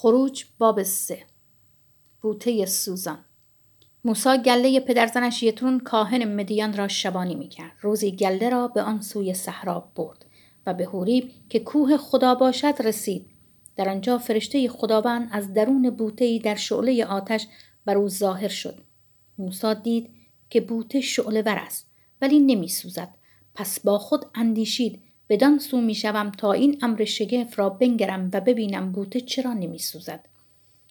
خروج باب سه. بوته سوزان. موسا گله پدرزنش یترون کاهن مدیان را شبانی می‌کرد. روزی گله را به آن سوی صحرا برد و به حوریب که کوه خدا باشد رسید. در آنجا فرشته خداوند از درون بوته در شعله آتش بر او ظاهر شد. موسا دید که بوته شعله ور است ولی نمی سوزد پس با خود اندیشید بدان سو می شوم تا این امر شگفت را بنگرم و ببینم بوته چرا نمی سوزد.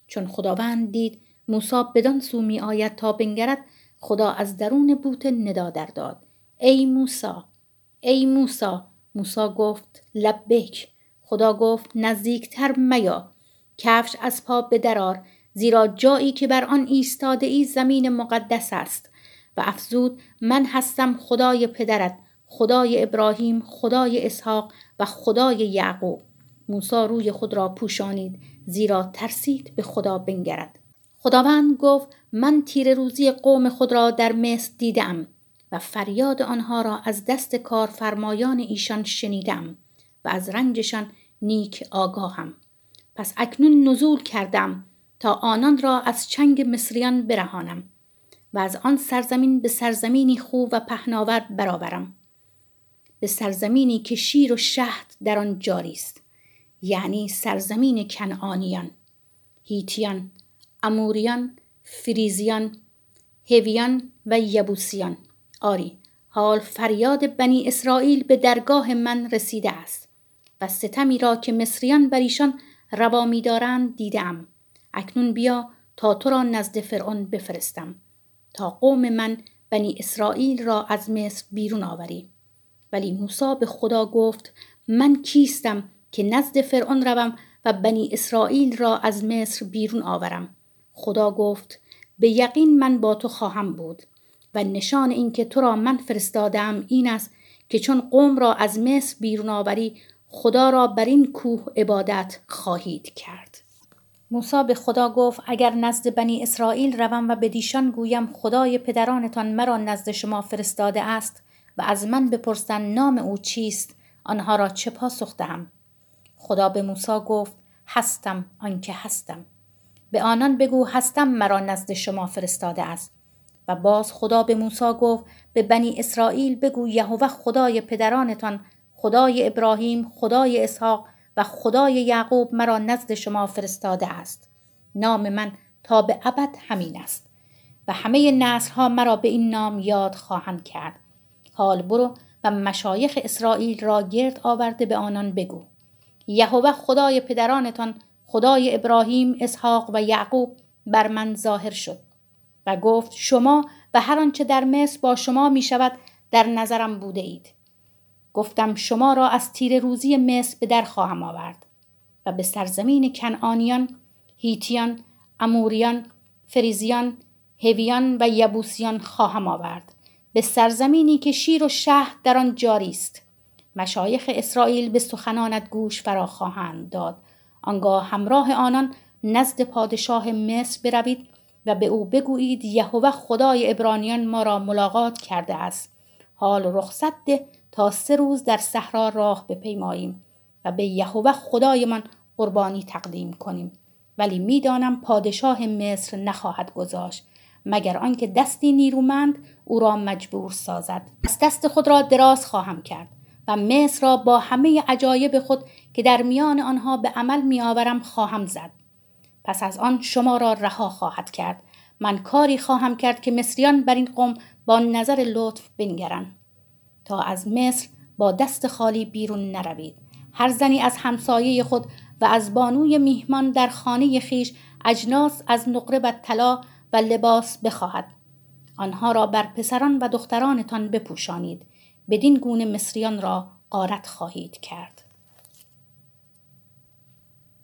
چون خداوند دید موسا بدان سو می آید تا بنگرد خدا از درون بوته ندا در داد. ای موسا ای موسا موسا گفت لبک. خدا گفت نزدیکتر میا. کفش از پا بدرار زیرا جایی که بر آن ایستاده ای زمین مقدس است. و افزود من هستم خدای پدرت. خدای ابراهیم خدای اسحاق و خدای یعقوب. موسی روی خود را پوشانید زیرا ترسید به خدا بنگرد. خداوند گفت من تیر روزی قوم خود را در مصر دیدم و فریاد آنها را از دست کارفرمایان ایشان شنیدم و از رنجشان نیک آگاهم. پس اکنون نزول کردم تا آنان را از چنگ مصریان برهانم و از آن سرزمین به سرزمینی خوب و پهناور برآورم. به سرزمینی که شیر و شهد در آن جاری است. یعنی سرزمین کنعانیان هیتیان اموریان فریزیان هویان و یبوسیان. آری حال فریاد بنی اسرائیل به درگاه من رسیده است و ستمی را که مصریان بر ایشان روا می‌دارند دیدم. اکنون بیا تا تو را نزد فرعون بفرستم. تا قوم من بنی اسرائیل را از مصر بیرون آوری. ولی موسی به خدا گفت من کیستم که نزد فرعون روم و بنی اسرائیل را از مصر بیرون آورم. خدا گفت به یقین من با تو خواهم بود و نشان اینکه تو را من فرستادم این است که چون قوم را از مصر بیرون آوری خدا را بر این کوه عبادت خواهید کرد. موسی به خدا گفت اگر نزد بنی اسرائیل روم و به دیشان گویم خدای پدرانتان مرا نزد شما فرستاده است. و از من بپرسند نام او چیست آنها را چه پاسخ دهم؟ خدا به موسی گفت هستم آنکه هستم. به آنان بگو هستم مرا نزد شما فرستاده است. و باز خدا به موسی گفت به بنی اسرائیل بگو یهوه خدای پدرانتان خدای ابراهیم خدای اسحاق و خدای یعقوب مرا نزد شما فرستاده است. نام من تا به ابد همین است. و همه نسل ها مرا به این نام یاد خواهند کرد. حال برو و مشایخ اسرائیل را گرد آورده به آنان بگو. یهوه خدای پدرانتان خدای ابراهیم اسحاق و یعقوب بر من ظاهر شد و گفت شما و هر آنچه در مصر با شما می شود در نظرم بوده اید. گفتم شما را از تیر روزی مصر به در خواهم آورد و به سرزمین کنعانیان هیتیان اموریان فریزیان هویان و یبوسیان خواهم آورد. به سرزمینی که شیر و شهد در آن جاری است. مشایخ اسرائیل به سخنانت گوش فرا خواهند داد. آنگاه همراه آنان نزد پادشاه مصر بروید و به او بگویید یهوه خدای ابرانیان ما را ملاقات کرده است. حال رخصت ده تا سه روز در صحرا راه بپیماییم و به یهوه خدایمان قربانی تقدیم کنیم. ولی می‌دانم پادشاه مصر نخواهد گذاشت. مگر آنکه دستی نیرومند او را مجبور سازد. از دست خود را دراز خواهم کرد و مصر را با همه عجایب خود که در میان آنها به عمل میآورم خواهم زد. پس از آن شما را رها خواهد کرد. من کاری خواهم کرد که مصریان بر این قوم با نظر لطف بنگرند. تا از مصر با دست خالی بیرون نروید. هر زنی از همسایه خود و از بانوی میهمان در خانه خیش اجناس از نقره و طلا لباس بخواهد. آنها را بر پسران و دخترانتان بپوشانید. بدین گونه مصریان را قارت خواهید کرد.